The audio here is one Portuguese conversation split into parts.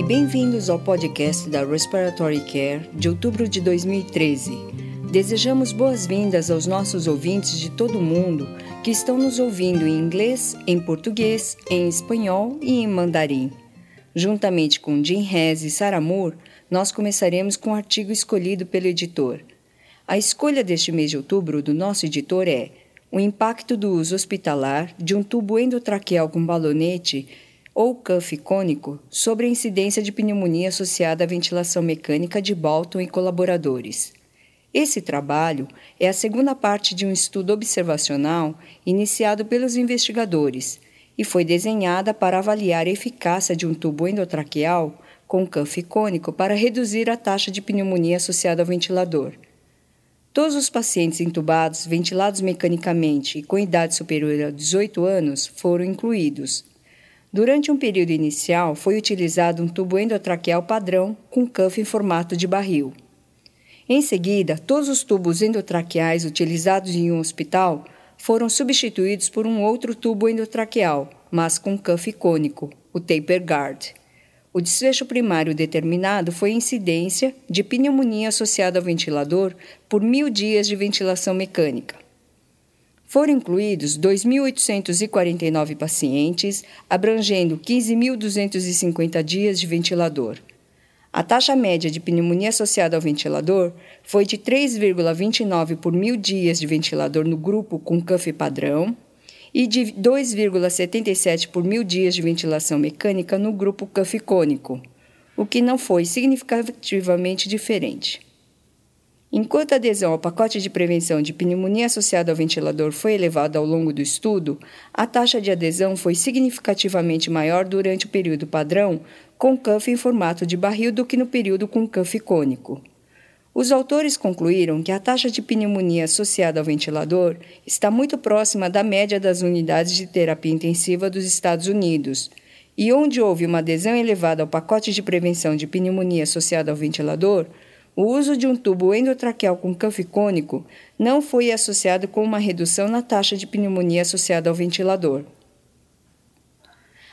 e bem-vindos ao podcast da Respiratory Care de outubro de 2013. Desejamos boas-vindas aos nossos ouvintes de todo o mundo que estão nos ouvindo em inglês, em português, em espanhol e em mandarim. Juntamente com Jim Hess e Sarah Moore, nós começaremos com o um artigo escolhido pelo editor. A escolha deste mês de outubro do nosso editor é o impacto do uso hospitalar de um tubo endotraqueal com balonete ou cuff cônico sobre a incidência de pneumonia associada à ventilação mecânica de Bolton e colaboradores. Esse trabalho é a segunda parte de um estudo observacional iniciado pelos investigadores e foi desenhada para avaliar a eficácia de um tubo endotraqueal com cuff cônico para reduzir a taxa de pneumonia associada ao ventilador. Todos os pacientes intubados, ventilados mecanicamente e com idade superior a 18 anos foram incluídos. Durante um período inicial, foi utilizado um tubo endotraqueal padrão com cuff em formato de barril. Em seguida, todos os tubos endotraqueais utilizados em um hospital foram substituídos por um outro tubo endotraqueal, mas com cuff cônico, o taper guard. O desfecho primário determinado foi incidência de pneumonia associada ao ventilador por mil dias de ventilação mecânica. Foram incluídos 2.849 pacientes, abrangendo 15.250 dias de ventilador. A taxa média de pneumonia associada ao ventilador foi de 3,29 por mil dias de ventilador no grupo com cuff padrão e de 2,77 por mil dias de ventilação mecânica no grupo cuff cônico, o que não foi significativamente diferente. Enquanto a adesão ao pacote de prevenção de pneumonia associada ao ventilador foi elevada ao longo do estudo, a taxa de adesão foi significativamente maior durante o período padrão com cuff em formato de barril do que no período com cuff cônico. Os autores concluíram que a taxa de pneumonia associada ao ventilador está muito próxima da média das unidades de terapia intensiva dos Estados Unidos, e onde houve uma adesão elevada ao pacote de prevenção de pneumonia associada ao ventilador, o uso de um tubo endotraqueal com cuff cônico não foi associado com uma redução na taxa de pneumonia associada ao ventilador.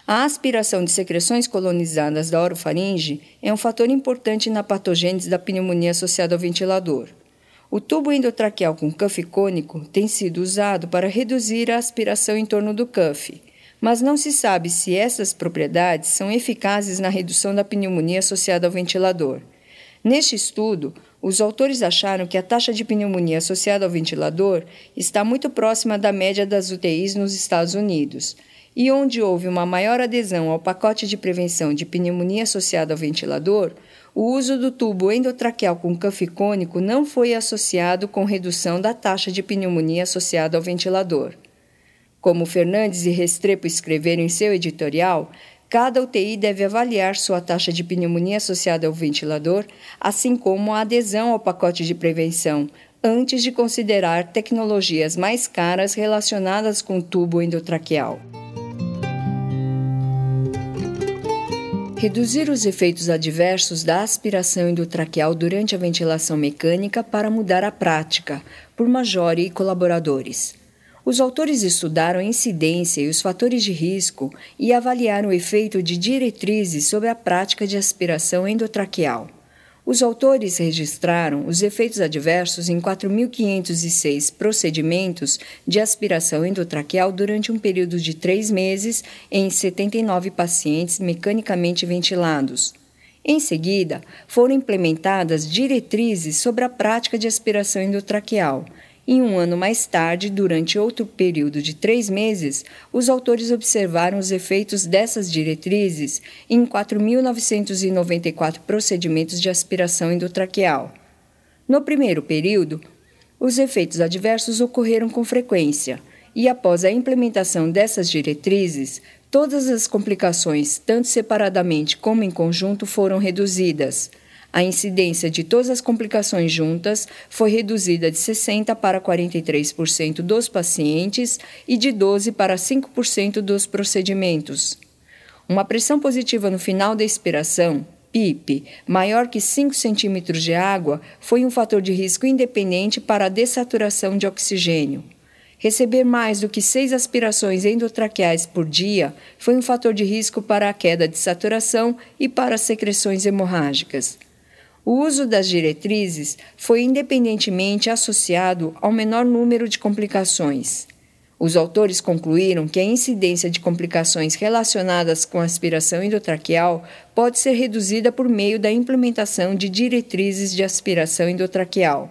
A aspiração de secreções colonizadas da orofaringe é um fator importante na patogênese da pneumonia associada ao ventilador. O tubo endotraqueal com cuff cônico tem sido usado para reduzir a aspiração em torno do cuff, mas não se sabe se essas propriedades são eficazes na redução da pneumonia associada ao ventilador. Neste estudo, os autores acharam que a taxa de pneumonia associada ao ventilador está muito próxima da média das UTIs nos Estados Unidos, e onde houve uma maior adesão ao pacote de prevenção de pneumonia associada ao ventilador, o uso do tubo endotraqueal com cuff cônico não foi associado com redução da taxa de pneumonia associada ao ventilador. Como Fernandes e Restrepo escreveram em seu editorial, Cada UTI deve avaliar sua taxa de pneumonia associada ao ventilador, assim como a adesão ao pacote de prevenção, antes de considerar tecnologias mais caras relacionadas com tubo endotraqueal. Reduzir os efeitos adversos da aspiração endotraqueal durante a ventilação mecânica para mudar a prática, por Majore e colaboradores. Os autores estudaram a incidência e os fatores de risco e avaliaram o efeito de diretrizes sobre a prática de aspiração endotraqueal. Os autores registraram os efeitos adversos em 4.506 procedimentos de aspiração endotraqueal durante um período de três meses em 79 pacientes mecanicamente ventilados. Em seguida, foram implementadas diretrizes sobre a prática de aspiração endotraqueal e um ano mais tarde, durante outro período de três meses, os autores observaram os efeitos dessas diretrizes em 4.994 procedimentos de aspiração endotraqueal. No primeiro período, os efeitos adversos ocorreram com frequência, e após a implementação dessas diretrizes, todas as complicações, tanto separadamente como em conjunto, foram reduzidas. A incidência de todas as complicações juntas foi reduzida de 60% para 43% dos pacientes e de 12% para 5% dos procedimentos. Uma pressão positiva no final da expiração, PIP, maior que 5 centímetros de água, foi um fator de risco independente para a dessaturação de oxigênio. Receber mais do que seis aspirações endotraqueais por dia foi um fator de risco para a queda de saturação e para secreções hemorrágicas. O uso das diretrizes foi independentemente associado ao menor número de complicações. Os autores concluíram que a incidência de complicações relacionadas com aspiração endotraqueal pode ser reduzida por meio da implementação de diretrizes de aspiração endotraqueal.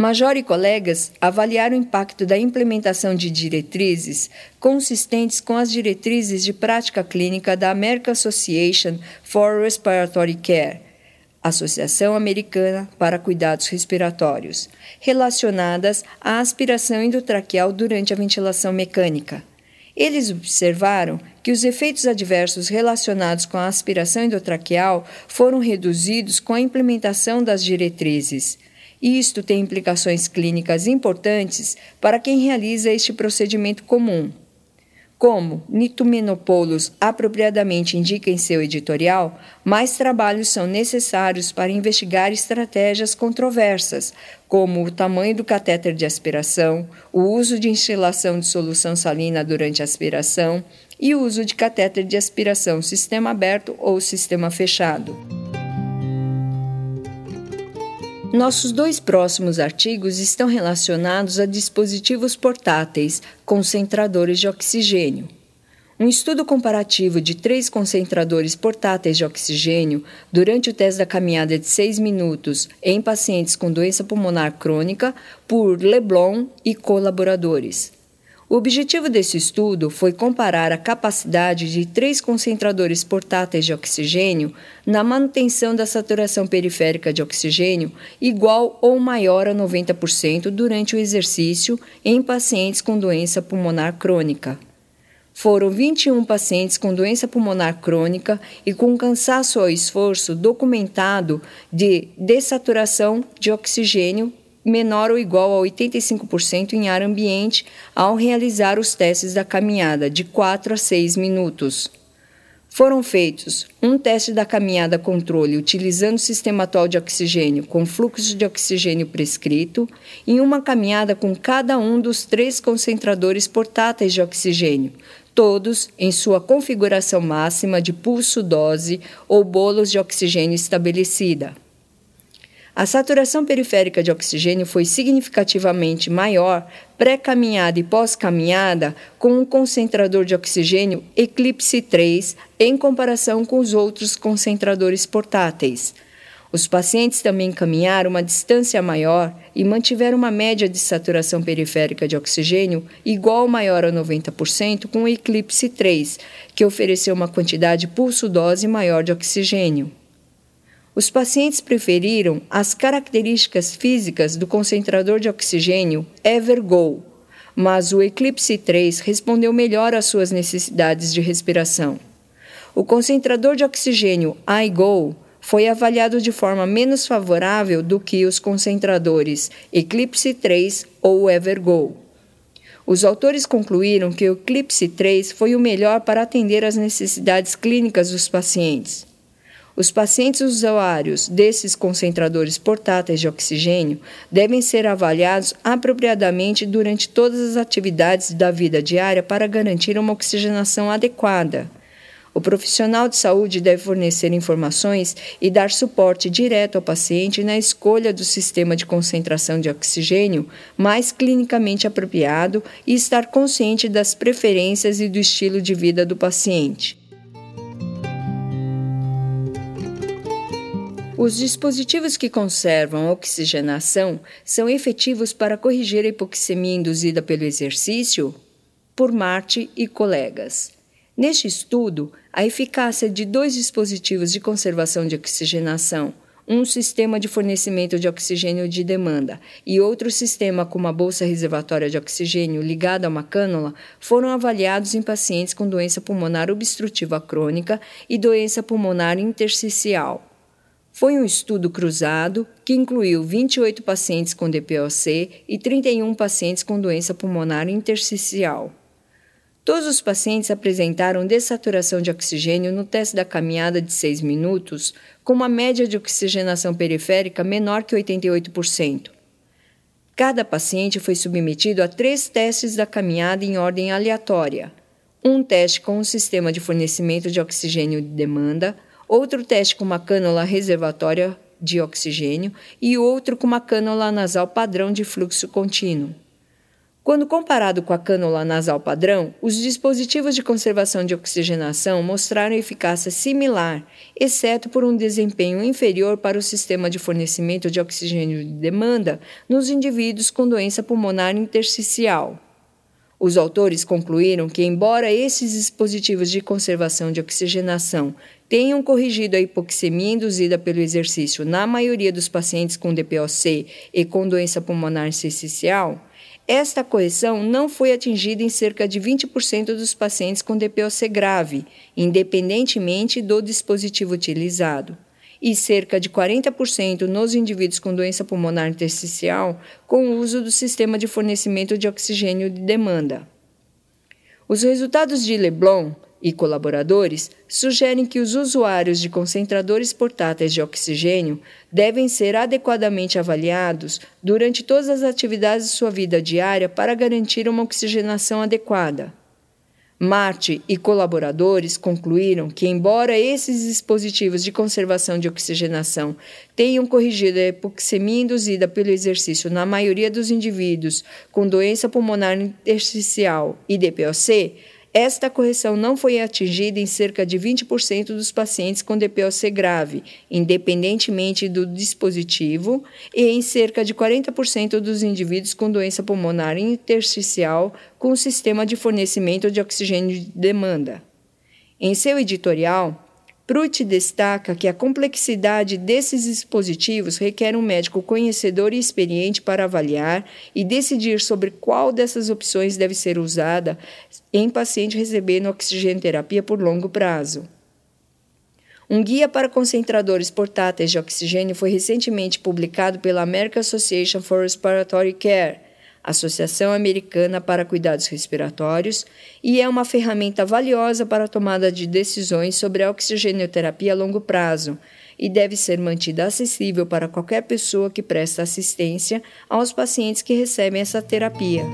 Major e colegas avaliaram o impacto da implementação de diretrizes consistentes com as diretrizes de prática clínica da American Association for Respiratory Care, Associação Americana para Cuidados Respiratórios, relacionadas à aspiração endotraqueal durante a ventilação mecânica. Eles observaram que os efeitos adversos relacionados com a aspiração endotraqueal foram reduzidos com a implementação das diretrizes. Isto tem implicações clínicas importantes para quem realiza este procedimento comum. Como Nitumenopoulos apropriadamente indica em seu editorial, mais trabalhos são necessários para investigar estratégias controversas, como o tamanho do catéter de aspiração, o uso de instalação de solução salina durante a aspiração e o uso de catéter de aspiração sistema aberto ou sistema fechado. Nossos dois próximos artigos estão relacionados a dispositivos portáteis concentradores de oxigênio. Um estudo comparativo de três concentradores portáteis de oxigênio durante o teste da caminhada de seis minutos em pacientes com doença pulmonar crônica por Leblon e colaboradores. O objetivo desse estudo foi comparar a capacidade de três concentradores portáteis de oxigênio na manutenção da saturação periférica de oxigênio igual ou maior a 90% durante o exercício em pacientes com doença pulmonar crônica. Foram 21 pacientes com doença pulmonar crônica e com cansaço ao esforço documentado de dessaturação de oxigênio menor ou igual a 85% em ar ambiente ao realizar os testes da caminhada de 4 a 6 minutos. Foram feitos um teste da caminhada controle utilizando o sistema atual de oxigênio com fluxo de oxigênio prescrito e uma caminhada com cada um dos três concentradores portáteis de oxigênio, todos em sua configuração máxima de pulso-dose ou bolos de oxigênio estabelecida. A saturação periférica de oxigênio foi significativamente maior pré-caminhada e pós-caminhada com um concentrador de oxigênio Eclipse 3 em comparação com os outros concentradores portáteis. Os pacientes também caminharam uma distância maior e mantiveram uma média de saturação periférica de oxigênio igual ou maior a 90% com o Eclipse 3, que ofereceu uma quantidade pulso-dose maior de oxigênio. Os pacientes preferiram as características físicas do concentrador de oxigênio Evergo, mas o Eclipse 3 respondeu melhor às suas necessidades de respiração. O concentrador de oxigênio iGo foi avaliado de forma menos favorável do que os concentradores Eclipse 3 ou Evergo. Os autores concluíram que o Eclipse 3 foi o melhor para atender às necessidades clínicas dos pacientes. Os pacientes usuários desses concentradores portáteis de oxigênio devem ser avaliados apropriadamente durante todas as atividades da vida diária para garantir uma oxigenação adequada. O profissional de saúde deve fornecer informações e dar suporte direto ao paciente na escolha do sistema de concentração de oxigênio mais clinicamente apropriado e estar consciente das preferências e do estilo de vida do paciente. Os dispositivos que conservam oxigenação são efetivos para corrigir a hipoxemia induzida pelo exercício? Por Marte e colegas. Neste estudo, a eficácia de dois dispositivos de conservação de oxigenação, um sistema de fornecimento de oxigênio de demanda e outro sistema com uma bolsa reservatória de oxigênio ligada a uma cânula, foram avaliados em pacientes com doença pulmonar obstrutiva crônica e doença pulmonar intersticial. Foi um estudo cruzado que incluiu 28 pacientes com DPOC e 31 pacientes com doença pulmonar intersticial. Todos os pacientes apresentaram dessaturação de oxigênio no teste da caminhada de 6 minutos, com uma média de oxigenação periférica menor que 88%. Cada paciente foi submetido a três testes da caminhada em ordem aleatória. Um teste com um sistema de fornecimento de oxigênio de demanda, outro teste com uma cânula reservatória de oxigênio e outro com uma cânula nasal padrão de fluxo contínuo. Quando comparado com a cânula nasal padrão, os dispositivos de conservação de oxigenação mostraram eficácia similar, exceto por um desempenho inferior para o sistema de fornecimento de oxigênio de demanda nos indivíduos com doença pulmonar intersticial. Os autores concluíram que, embora esses dispositivos de conservação de oxigenação tenham corrigido a hipoxemia induzida pelo exercício na maioria dos pacientes com DPOC e com doença pulmonar intersticial, esta correção não foi atingida em cerca de 20% dos pacientes com DPOC grave, independentemente do dispositivo utilizado e cerca de 40% nos indivíduos com doença pulmonar intersticial com o uso do sistema de fornecimento de oxigênio de demanda. Os resultados de Leblon e colaboradores sugerem que os usuários de concentradores portáteis de oxigênio devem ser adequadamente avaliados durante todas as atividades de sua vida diária para garantir uma oxigenação adequada. Marte e colaboradores concluíram que, embora esses dispositivos de conservação de oxigenação tenham corrigido a hipoxemia induzida pelo exercício na maioria dos indivíduos com doença pulmonar intersticial e DPOC, esta correção não foi atingida em cerca de 20% dos pacientes com DPOC grave, independentemente do dispositivo, e em cerca de 40% dos indivíduos com doença pulmonar intersticial com sistema de fornecimento de oxigênio de demanda. Em seu editorial, Pruitt destaca que a complexidade desses dispositivos requer um médico conhecedor e experiente para avaliar e decidir sobre qual dessas opções deve ser usada em paciente recebendo oxigenoterapia por longo prazo. Um guia para concentradores portáteis de oxigênio foi recentemente publicado pela American Association for Respiratory Care Associação Americana para Cuidados Respiratórios, e é uma ferramenta valiosa para a tomada de decisões sobre a oxigenoterapia a longo prazo e deve ser mantida acessível para qualquer pessoa que presta assistência aos pacientes que recebem essa terapia.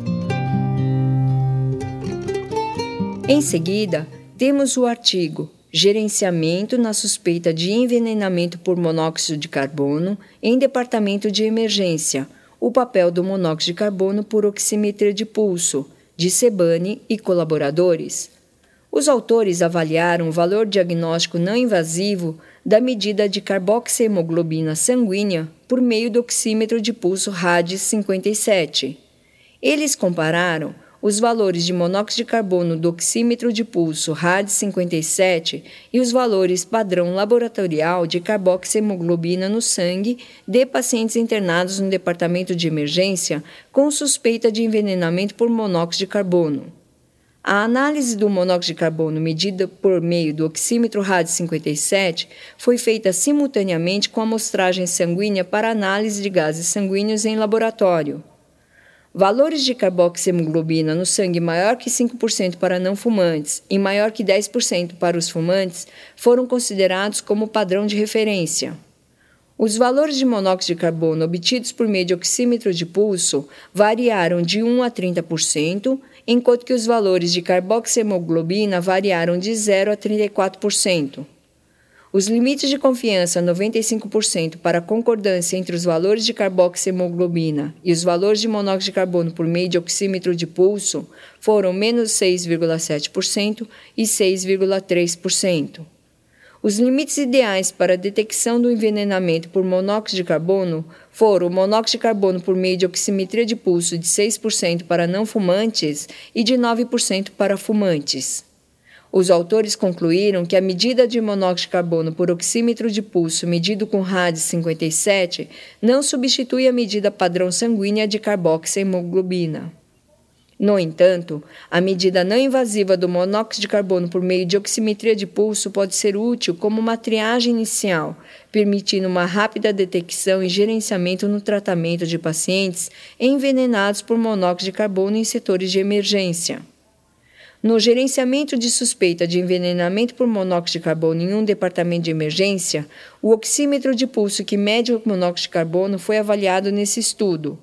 Em seguida, temos o artigo Gerenciamento na suspeita de envenenamento por monóxido de carbono em departamento de emergência o papel do monóxido de carbono por oximetria de pulso, de Sebane e colaboradores. Os autores avaliaram o valor diagnóstico não invasivo da medida de carboxiemoglobina sanguínea por meio do oxímetro de pulso RADS 57. Eles compararam os valores de monóxido de carbono do oxímetro de pulso RAD57 e os valores padrão laboratorial de carboxiemoglobina no sangue de pacientes internados no departamento de emergência com suspeita de envenenamento por monóxido de carbono. A análise do monóxido de carbono medida por meio do oxímetro RAD57 foi feita simultaneamente com a amostragem sanguínea para análise de gases sanguíneos em laboratório. Valores de carboxiemoglobina no sangue maior que 5% para não fumantes e maior que 10% para os fumantes foram considerados como padrão de referência. Os valores de monóxido de carbono obtidos por meio de oxímetro de pulso variaram de 1 a 30%, enquanto que os valores de carboxiemoglobina variaram de 0 a 34%. Os limites de confiança 95% para concordância entre os valores de carboxiemoglobina e os valores de monóxido de carbono por meio de oxímetro de pulso foram menos 6,7% e 6,3%. Os limites ideais para a detecção do envenenamento por monóxido de carbono foram o monóxido de carbono por meio de oximetria de pulso de 6% para não fumantes e de 9% para fumantes. Os autores concluíram que a medida de monóxido de carbono por oxímetro de pulso medido com RAD 57 não substitui a medida padrão sanguínea de carboxiemoglobina. No entanto, a medida não invasiva do monóxido de carbono por meio de oximetria de pulso pode ser útil como uma triagem inicial, permitindo uma rápida detecção e gerenciamento no tratamento de pacientes envenenados por monóxido de carbono em setores de emergência. No gerenciamento de suspeita de envenenamento por monóxido de carbono em um departamento de emergência, o oxímetro de pulso que mede o monóxido de carbono foi avaliado nesse estudo.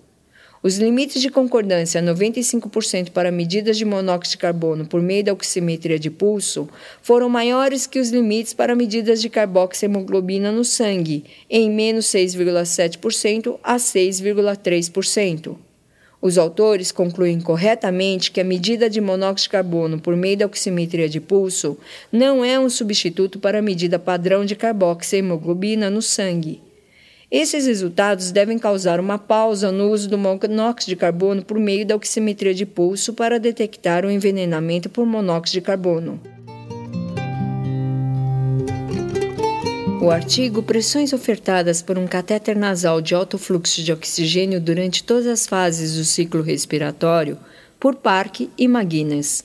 Os limites de concordância 95% para medidas de monóxido de carbono por meio da oximetria de pulso foram maiores que os limites para medidas de carboxiemoglobina no sangue, em menos 6,7% a 6,3%. Os autores concluem corretamente que a medida de monóxido de carbono por meio da oximetria de pulso não é um substituto para a medida padrão de carboxiemoglobina no sangue. Esses resultados devem causar uma pausa no uso do monóxido de carbono por meio da oximetria de pulso para detectar o envenenamento por monóxido de carbono. O artigo Pressões ofertadas por um catéter nasal de alto fluxo de oxigênio durante todas as fases do ciclo respiratório, por Park e McGuinness.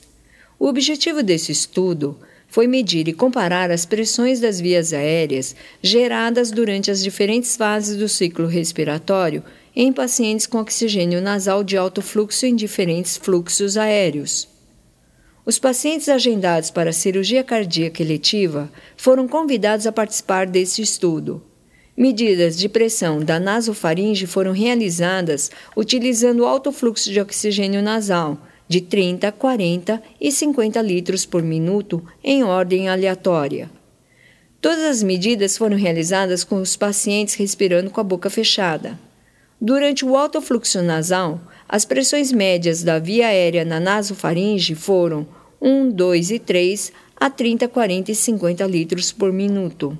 O objetivo desse estudo foi medir e comparar as pressões das vias aéreas geradas durante as diferentes fases do ciclo respiratório em pacientes com oxigênio nasal de alto fluxo em diferentes fluxos aéreos. Os pacientes agendados para cirurgia cardíaca eletiva foram convidados a participar deste estudo. Medidas de pressão da nasofaringe foram realizadas utilizando alto fluxo de oxigênio nasal, de 30, 40 e 50 litros por minuto em ordem aleatória. Todas as medidas foram realizadas com os pacientes respirando com a boca fechada. Durante o alto fluxo nasal, as pressões médias da via aérea na nasofaringe foram 1, 2 e 3 a 30, 40 e 50 litros por minuto.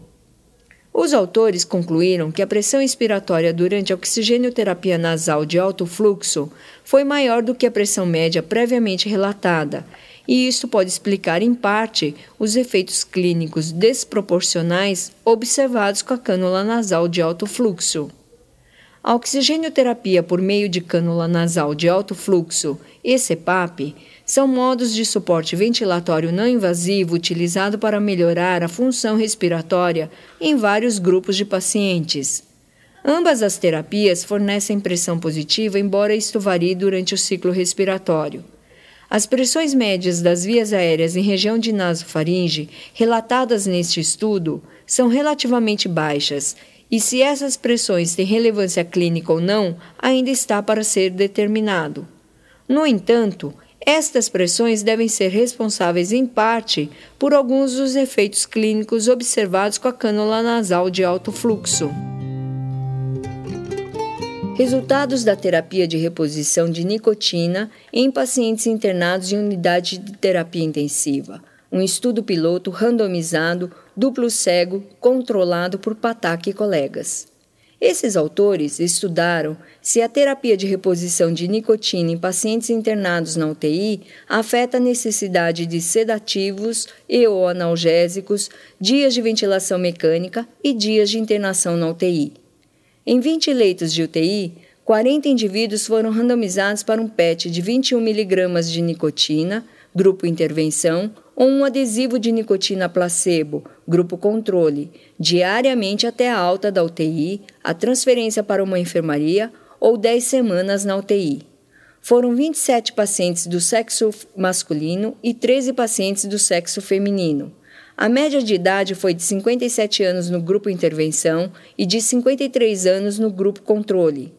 Os autores concluíram que a pressão expiratória durante a oxigênio-terapia nasal de alto fluxo foi maior do que a pressão média previamente relatada, e isso pode explicar, em parte, os efeitos clínicos desproporcionais observados com a cânula nasal de alto fluxo. A oxigênio-terapia por meio de cânula nasal de alto fluxo, ECPAP, são modos de suporte ventilatório não invasivo utilizado para melhorar a função respiratória em vários grupos de pacientes. Ambas as terapias fornecem pressão positiva, embora isto varie durante o ciclo respiratório. As pressões médias das vias aéreas em região de nasofaringe, relatadas neste estudo, são relativamente baixas, e se essas pressões têm relevância clínica ou não, ainda está para ser determinado. No entanto, estas pressões devem ser responsáveis, em parte, por alguns dos efeitos clínicos observados com a cânula nasal de alto fluxo. Resultados da terapia de reposição de nicotina em pacientes internados em unidade de terapia intensiva. Um estudo piloto randomizado, duplo cego, controlado por Patak e colegas. Esses autores estudaram se a terapia de reposição de nicotina em pacientes internados na UTI afeta a necessidade de sedativos e ou analgésicos, dias de ventilação mecânica e dias de internação na UTI. Em 20 leitos de UTI, 40 indivíduos foram randomizados para um PET de 21 mg de nicotina, grupo intervenção, ou um adesivo de nicotina placebo, grupo controle, diariamente até a alta da UTI, a transferência para uma enfermaria ou 10 semanas na UTI. Foram 27 pacientes do sexo masculino e 13 pacientes do sexo feminino. A média de idade foi de 57 anos no grupo intervenção e de 53 anos no grupo controle.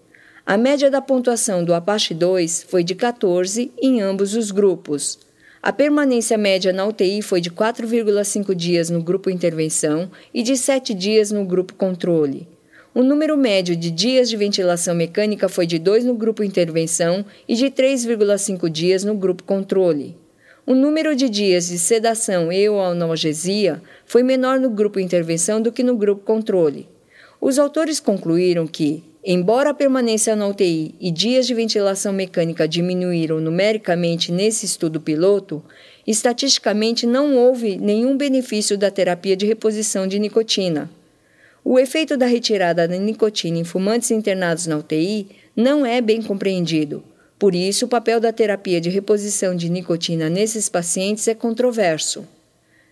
A média da pontuação do Apache 2 foi de 14 em ambos os grupos. A permanência média na UTI foi de 4,5 dias no grupo intervenção e de 7 dias no grupo controle. O número médio de dias de ventilação mecânica foi de 2 no grupo intervenção e de 3,5 dias no grupo controle. O número de dias de sedação e ou analgesia foi menor no grupo intervenção do que no grupo controle. Os autores concluíram que, Embora a permanência na UTI e dias de ventilação mecânica diminuíram numericamente nesse estudo piloto, estatisticamente não houve nenhum benefício da terapia de reposição de nicotina. O efeito da retirada da nicotina em fumantes internados na UTI não é bem compreendido. Por isso, o papel da terapia de reposição de nicotina nesses pacientes é controverso.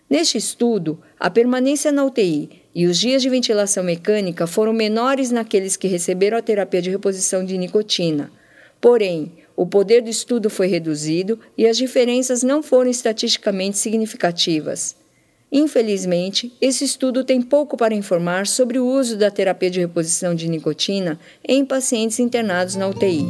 Neste estudo, a permanência na UTI e os dias de ventilação mecânica foram menores naqueles que receberam a terapia de reposição de nicotina. Porém, o poder do estudo foi reduzido e as diferenças não foram estatisticamente significativas. Infelizmente, esse estudo tem pouco para informar sobre o uso da terapia de reposição de nicotina em pacientes internados na UTI.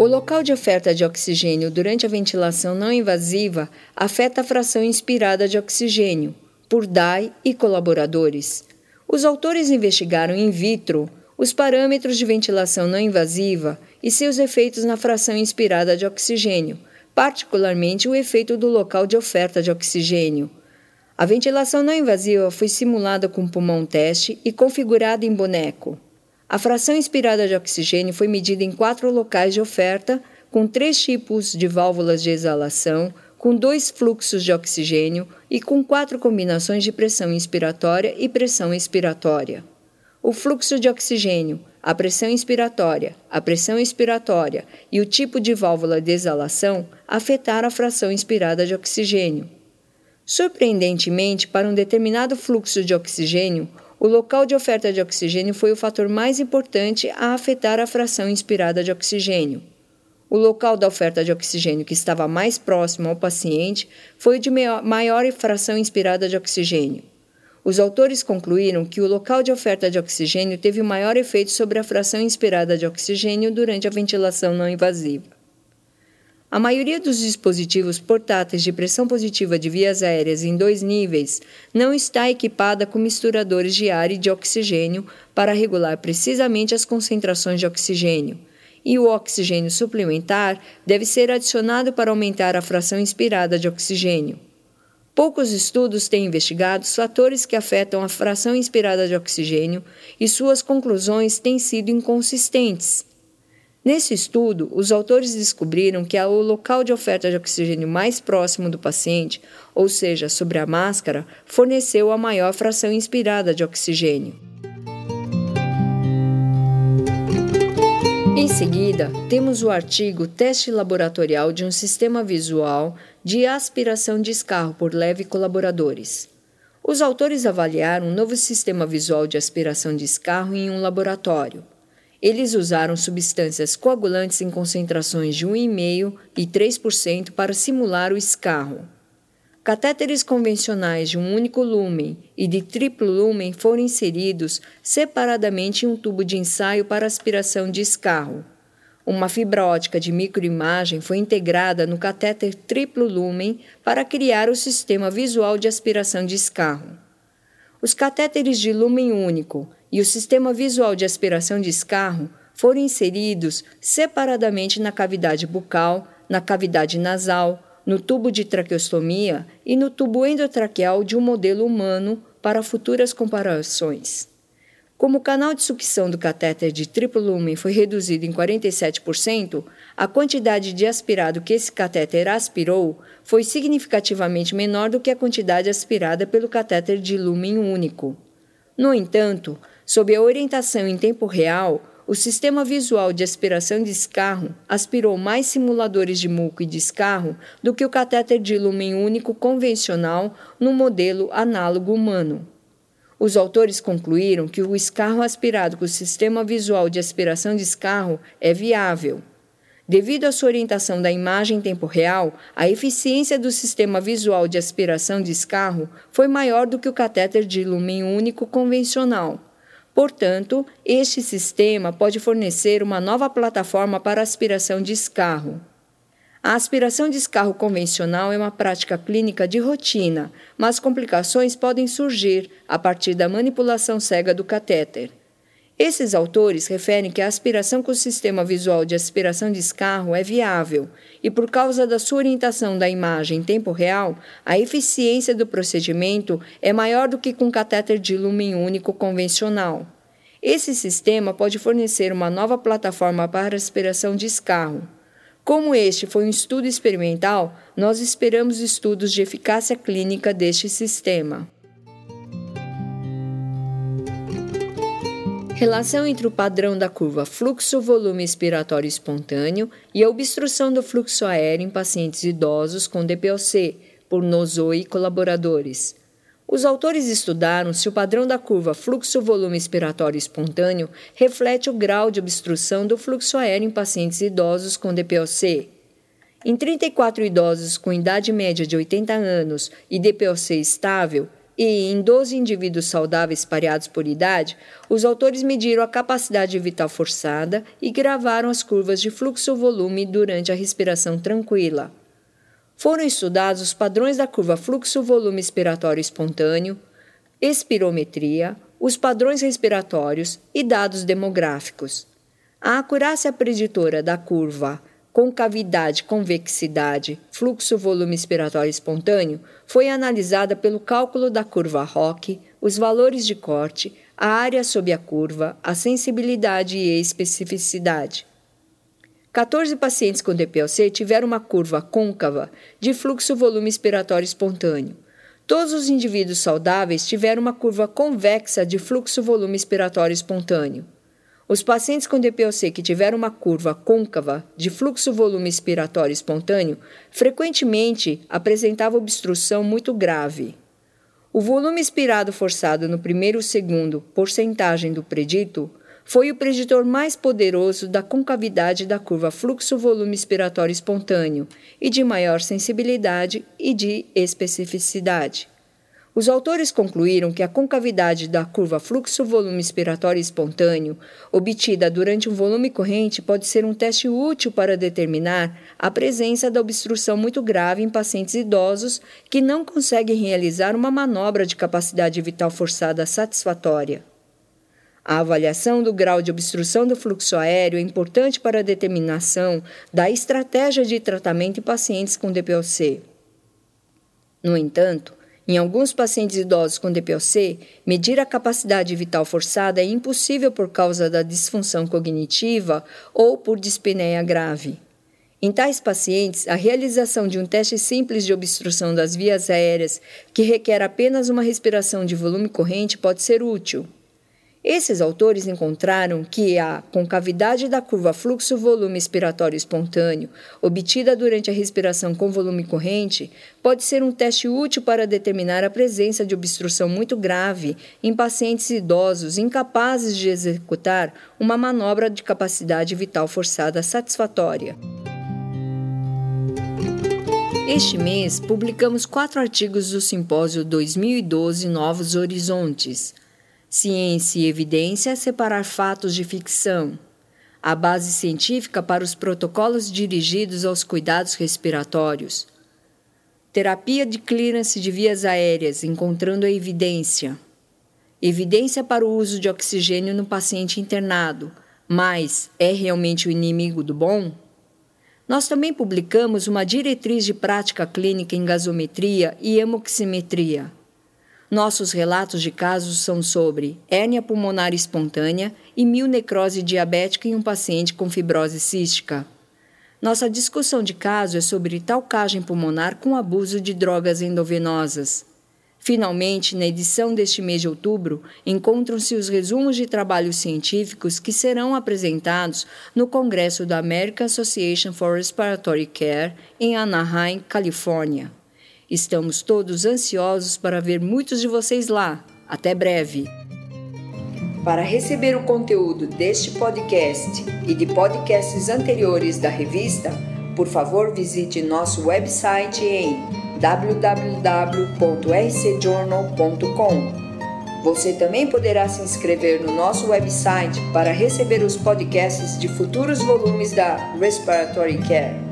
O local de oferta de oxigênio durante a ventilação não invasiva afeta a fração inspirada de oxigênio, por Dye e colaboradores. Os autores investigaram in vitro os parâmetros de ventilação não invasiva e seus efeitos na fração inspirada de oxigênio, particularmente o efeito do local de oferta de oxigênio. A ventilação não invasiva foi simulada com pulmão teste e configurada em boneco. A fração inspirada de oxigênio foi medida em quatro locais de oferta, com três tipos de válvulas de exalação, com dois fluxos de oxigênio e com quatro combinações de pressão inspiratória e pressão expiratória. O fluxo de oxigênio, a pressão inspiratória, a pressão expiratória e o tipo de válvula de exalação afetaram a fração inspirada de oxigênio. Surpreendentemente, para um determinado fluxo de oxigênio, o local de oferta de oxigênio foi o fator mais importante a afetar a fração inspirada de oxigênio. O local da oferta de oxigênio que estava mais próximo ao paciente foi o de maior fração inspirada de oxigênio. Os autores concluíram que o local de oferta de oxigênio teve maior efeito sobre a fração inspirada de oxigênio durante a ventilação não invasiva. A maioria dos dispositivos portáteis de pressão positiva de vias aéreas em dois níveis não está equipada com misturadores de ar e de oxigênio para regular precisamente as concentrações de oxigênio, e o oxigênio suplementar deve ser adicionado para aumentar a fração inspirada de oxigênio. Poucos estudos têm investigado os fatores que afetam a fração inspirada de oxigênio e suas conclusões têm sido inconsistentes. Nesse estudo, os autores descobriram que o local de oferta de oxigênio mais próximo do paciente, ou seja, sobre a máscara, forneceu a maior fração inspirada de oxigênio. Em seguida, temos o artigo Teste laboratorial de um sistema visual de aspiração de escarro por leve colaboradores. Os autores avaliaram um novo sistema visual de aspiração de escarro em um laboratório. Eles usaram substâncias coagulantes em concentrações de 1,5% e 3% para simular o escarro. Catéteres convencionais de um único lumen e de triplo lumen foram inseridos separadamente em um tubo de ensaio para aspiração de escarro. Uma fibra ótica de microimagem foi integrada no catéter triplo lumen para criar o sistema visual de aspiração de escarro. Os catéteres de lumen único e o sistema visual de aspiração de escarro foram inseridos separadamente na cavidade bucal, na cavidade nasal, no tubo de traqueostomia e no tubo endotraqueal de um modelo humano para futuras comparações. Como o canal de sucção do catéter de triplo lumen foi reduzido em 47%, a quantidade de aspirado que esse catéter aspirou foi significativamente menor do que a quantidade aspirada pelo catéter de lumen único. No entanto, Sob a orientação em tempo real, o sistema visual de aspiração de escarro aspirou mais simuladores de muco e descarro do que o catéter de lumen único convencional no modelo análogo humano. Os autores concluíram que o escarro aspirado com o sistema visual de aspiração de escarro é viável. Devido à sua orientação da imagem em tempo real, a eficiência do sistema visual de aspiração de escarro foi maior do que o catéter de lumen único convencional. Portanto, este sistema pode fornecer uma nova plataforma para aspiração de escarro. A aspiração de escarro convencional é uma prática clínica de rotina, mas complicações podem surgir a partir da manipulação cega do catéter. Esses autores referem que a aspiração com o sistema visual de aspiração de escarro é viável e, por causa da sua orientação da imagem em tempo real, a eficiência do procedimento é maior do que com catéter de lumen único convencional. Esse sistema pode fornecer uma nova plataforma para aspiração de escarro. Como este foi um estudo experimental, nós esperamos estudos de eficácia clínica deste sistema. Relação entre o padrão da curva fluxo-volume expiratório espontâneo e a obstrução do fluxo aéreo em pacientes idosos com DPOC, por Nozoe e colaboradores. Os autores estudaram se o padrão da curva fluxo-volume expiratório espontâneo reflete o grau de obstrução do fluxo aéreo em pacientes idosos com DPOC. Em 34 idosos com idade média de 80 anos e DPOC estável, e, em 12 indivíduos saudáveis pareados por idade, os autores mediram a capacidade vital forçada e gravaram as curvas de fluxo-volume durante a respiração tranquila. Foram estudados os padrões da curva fluxo-volume expiratório espontâneo, espirometria, os padrões respiratórios e dados demográficos. A acurácia preditora da curva concavidade-convexidade, fluxo-volume expiratório espontâneo, foi analisada pelo cálculo da curva ROC, os valores de corte, a área sob a curva, a sensibilidade e especificidade. 14 pacientes com DPLC tiveram uma curva côncava de fluxo-volume expiratório espontâneo. Todos os indivíduos saudáveis tiveram uma curva convexa de fluxo-volume expiratório espontâneo. Os pacientes com DPOC que tiveram uma curva côncava de fluxo-volume expiratório espontâneo frequentemente apresentavam obstrução muito grave. O volume expirado forçado no primeiro segundo, porcentagem do predito, foi o preditor mais poderoso da concavidade da curva fluxo-volume expiratório espontâneo e de maior sensibilidade e de especificidade. Os autores concluíram que a concavidade da curva fluxo-volume expiratório espontâneo, obtida durante um volume corrente, pode ser um teste útil para determinar a presença da obstrução muito grave em pacientes idosos que não conseguem realizar uma manobra de capacidade vital forçada satisfatória. A avaliação do grau de obstrução do fluxo aéreo é importante para a determinação da estratégia de tratamento em pacientes com DPOC. No entanto, em alguns pacientes idosos com DPOC, medir a capacidade vital forçada é impossível por causa da disfunção cognitiva ou por dispneia grave. Em tais pacientes, a realização de um teste simples de obstrução das vias aéreas, que requer apenas uma respiração de volume corrente, pode ser útil. Esses autores encontraram que a concavidade da curva fluxo-volume expiratório espontâneo, obtida durante a respiração com volume corrente, pode ser um teste útil para determinar a presença de obstrução muito grave em pacientes idosos incapazes de executar uma manobra de capacidade vital forçada satisfatória. Este mês, publicamos quatro artigos do Simpósio 2012 Novos Horizontes Ciência e evidência separar fatos de ficção. A base científica para os protocolos dirigidos aos cuidados respiratórios. Terapia de clearance de vias aéreas, encontrando a evidência. Evidência para o uso de oxigênio no paciente internado, mas é realmente o inimigo do bom? Nós também publicamos uma diretriz de prática clínica em gasometria e hemoximetria. Nossos relatos de casos são sobre hérnia pulmonar espontânea e mielnecrose diabética em um paciente com fibrose cística. Nossa discussão de caso é sobre talcagem pulmonar com abuso de drogas endovenosas. Finalmente, na edição deste mês de outubro, encontram-se os resumos de trabalhos científicos que serão apresentados no Congresso da American Association for Respiratory Care em Anaheim, Califórnia. Estamos todos ansiosos para ver muitos de vocês lá. Até breve! Para receber o conteúdo deste podcast e de podcasts anteriores da revista, por favor visite nosso website em www.rcjournal.com. Você também poderá se inscrever no nosso website para receber os podcasts de futuros volumes da Respiratory Care.